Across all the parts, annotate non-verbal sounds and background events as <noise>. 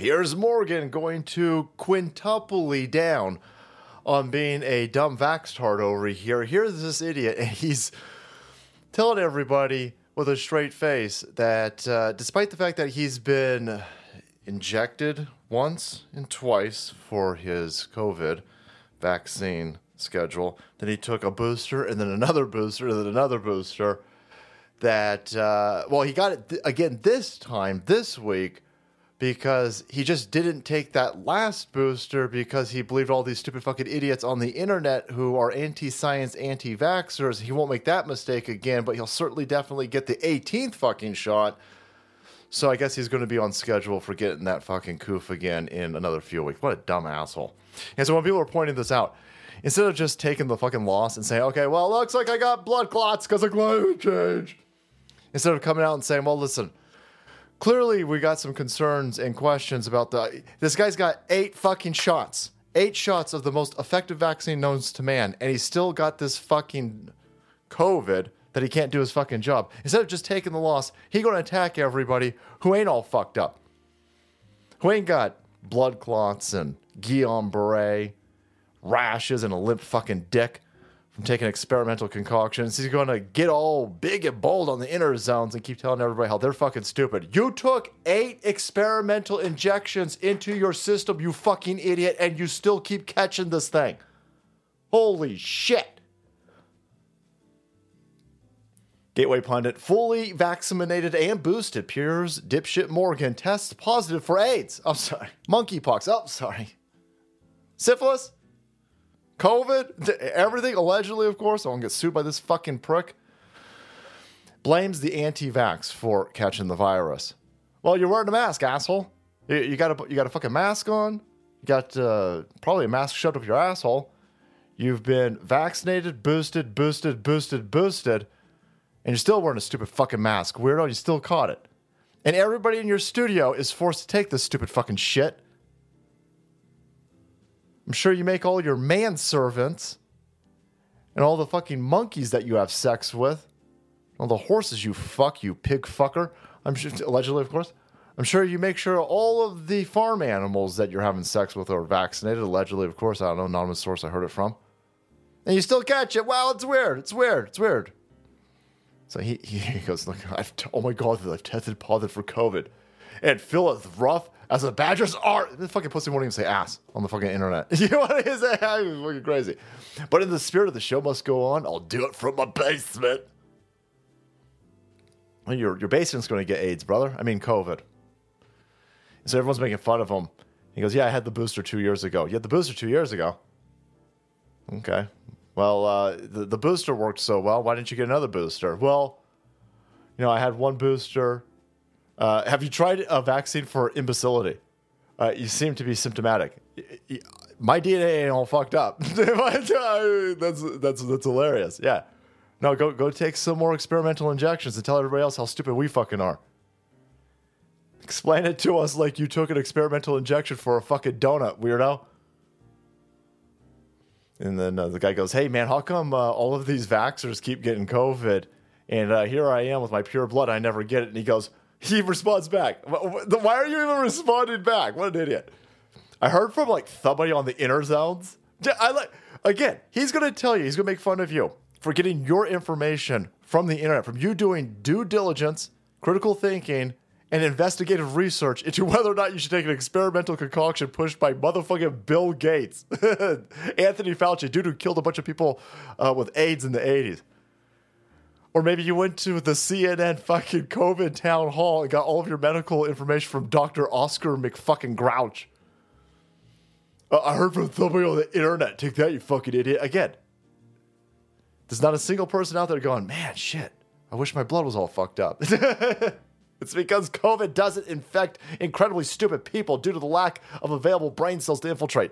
Piers Morgan going to quintuply down on being a dumb vaxtard over here. Here's this idiot, and he's telling everybody with a straight face that uh, despite the fact that he's been injected once and twice for his COVID vaccine schedule, then he took a booster and then another booster and then another booster. That, uh, well, he got it th- again this time, this week because he just didn't take that last booster because he believed all these stupid fucking idiots on the internet who are anti-science, anti-vaxxers. He won't make that mistake again, but he'll certainly definitely get the 18th fucking shot. So I guess he's going to be on schedule for getting that fucking coof again in another few weeks. What a dumb asshole. And so when people are pointing this out, instead of just taking the fucking loss and saying, okay, well, it looks like I got blood clots because of climate change, instead of coming out and saying, well, listen, clearly we got some concerns and questions about the this guy's got eight fucking shots. Eight shots of the most effective vaccine known to man and he's still got this fucking covid that he can't do his fucking job. Instead of just taking the loss he gonna attack everybody who ain't all fucked up. Who ain't got blood clots and guillain-barre rashes and a limp fucking dick from taking experimental concoctions. He's going to get all big and bold on the inner zones and keep telling everybody how they're fucking stupid. You took eight experimental injections into your system, you fucking idiot, and you still keep catching this thing. Holy shit. Gateway Pundit, fully vaccinated and boosted, Piers Dipshit Morgan tests positive for AIDS. I'm sorry. Monkeypox. Oh, sorry. Syphilis? COVID, everything allegedly, of course. I won't get sued by this fucking prick. Blames the anti-vax for catching the virus. Well, you're wearing a mask, asshole. You, you got a you got a fucking mask on. You got uh, probably a mask shoved up your asshole. You've been vaccinated, boosted, boosted, boosted, boosted, and you're still wearing a stupid fucking mask. Weirdo, you still caught it. And everybody in your studio is forced to take this stupid fucking shit. I'm sure you make all your manservants and all the fucking monkeys that you have sex with, all the horses you fuck, you pig fucker. I'm sure, allegedly, of course. I'm sure you make sure all of the farm animals that you're having sex with are vaccinated, allegedly, of course. I don't know, anonymous source I heard it from. And you still catch it. Wow, it's weird. It's weird. It's weird. So he, he <laughs> goes, Look, I've t- oh my God, I've tested positive for COVID. And Philip Ruff as a Badgers are the fucking pussy won't even say ass on the fucking internet. <laughs> You know what I say? I'm <laughs> fucking crazy. But in the spirit of the show must go on, I'll do it from my basement. Well, your your basement's going to get AIDS, brother. I mean COVID. So everyone's making fun of him. He goes, "Yeah, I had the booster two years ago. You had the booster two years ago. Okay. Well, uh, the the booster worked so well. Why didn't you get another booster? Well, you know, I had one booster uh, have you tried a vaccine for imbecility? Uh, you seem to be symptomatic. My DNA ain't all fucked up. <laughs> that's that's that's hilarious. Yeah. No, go go take some more experimental injections and tell everybody else how stupid we fucking are. Explain it to us like you took an experimental injection for a fucking donut, weirdo. And then uh, the guy goes, "Hey man, how come uh, all of these vaxxers keep getting COVID, and uh, here I am with my pure blood, I never get it?" And he goes, he responds back. Why are you even responding back? What an idiot. I heard from like somebody on the inner zones. I like again, he's gonna tell you, he's gonna make fun of you for getting your information from the internet, from you doing due diligence, critical thinking, and investigative research into <laughs> whether or not you should take an experimental concoction pushed by motherfucking Bill Gates, <laughs> Anthony Fauci, dude who killed a bunch of people uh, with AIDS in the 80s. Or maybe you went to the CNN fucking COVID town hall and got all of your medical information from Dr. Oscar McFucking Grouch. Uh, I heard from somebody on the internet. Take that, you fucking idiot. Again, there's not a single person out there going, man, shit, I wish my blood was all fucked up. <laughs> it's because COVID doesn't infect incredibly stupid people due to the lack of available brain cells to infiltrate.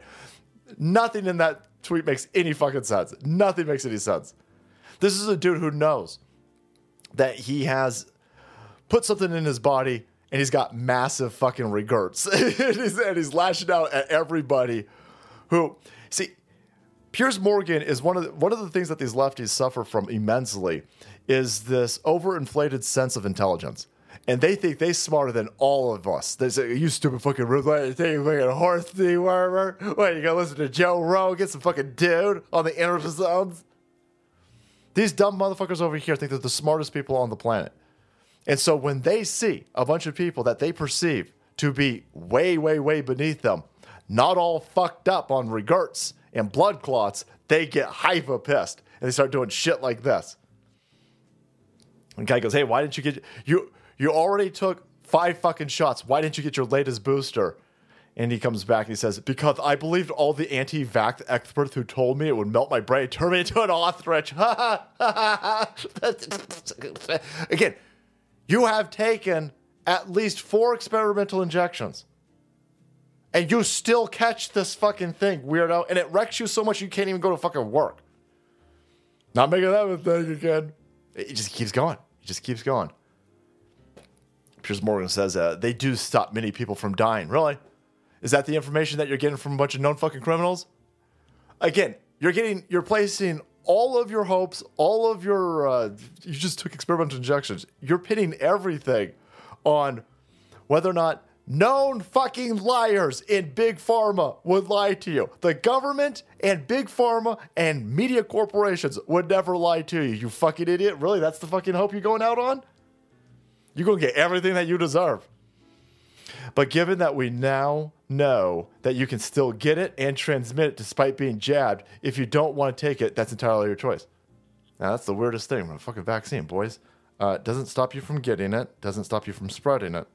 Nothing in that tweet makes any fucking sense. Nothing makes any sense. This is a dude who knows that he has put something in his body and he's got massive fucking regrets. <laughs> and, he's, and he's lashing out at everybody who see Piers Morgan is one of the, one of the things that these lefties suffer from immensely is this overinflated sense of intelligence. and they think they're smarter than all of us. They say, "You stupid fucking ruthless, you fucking horse dewormer. What you gonna listen to Joe Rogan, get some fucking dude on the inner zones?" These dumb motherfuckers over here think they're the smartest people on the planet, and so when they see a bunch of people that they perceive to be way, way, way beneath them, not all fucked up on regrets and blood clots, they get hyper pissed and they start doing shit like this. And guy goes, "Hey, why didn't you get you? You already took five fucking shots. Why didn't you get your latest booster?" And he comes back and he says, "Because I believed all the anti-vax experts who told me it would melt my brain, turn me into an ostrich." <laughs> Again, you have taken at least four experimental injections. And you still catch this fucking thing, weirdo. And it wrecks you so much you can't even go to fucking work. Not making that mistake again. It just keeps going. It just keeps going. Piers Morgan says uh, they do stop many people from dying. Really? Is that the information that you're getting from a bunch of known fucking criminals? Again, you're getting, you're placing all of your hopes, all of your, uh, you just took experimental injections. You're pinning everything on whether or not known fucking liars in big pharma would lie to you. The government and big pharma and media corporations would never lie to you. You fucking idiot. Really? That's the fucking hope you're going out on? You're going to get everything that you deserve. But given that we now know that you can still get it and transmit it despite being jabbed, if you don't want to take it, that's entirely your choice. Now, that's the weirdest thing with a fucking vaccine, boys. Uh, doesn't stop you from getting it, doesn't stop you from spreading it.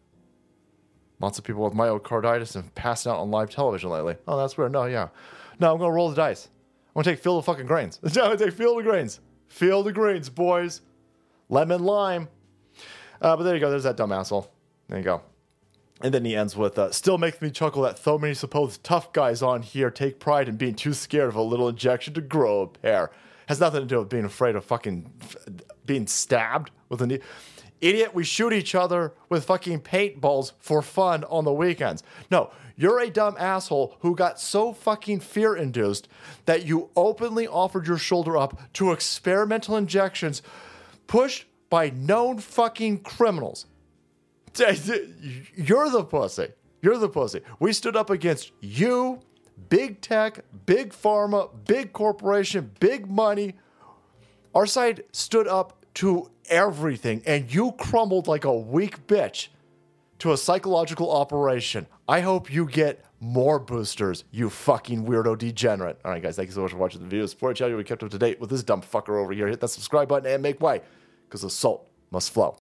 Lots of people with myocarditis have passed out on live television lately. Oh, that's weird. No, yeah. No, I'm going to roll the dice. I'm going to take field of fucking greens. <laughs> I'm going to take field of greens. Field of greens, boys. Lemon lime. Uh, but there you go. There's that dumb asshole. There you go. And then he ends with, uh, still makes me chuckle that so many supposed tough guys on here take pride in being too scared of a little injection to grow a pair. Has nothing to do with being afraid of fucking being stabbed with a needle. Idiot, we shoot each other with fucking paintballs for fun on the weekends. No, you're a dumb asshole who got so fucking fear induced that you openly offered your shoulder up to experimental injections pushed by known fucking criminals. You're the pussy. You're the pussy. We stood up against you, big tech, big pharma, big corporation, big money. Our side stood up to everything, and you crumbled like a weak bitch to a psychological operation. I hope you get more boosters, you fucking weirdo degenerate. All right, guys, thank you so much for watching the video. Support channel. We kept up to date with this dumb fucker over here. Hit that subscribe button and make way, because the salt must flow.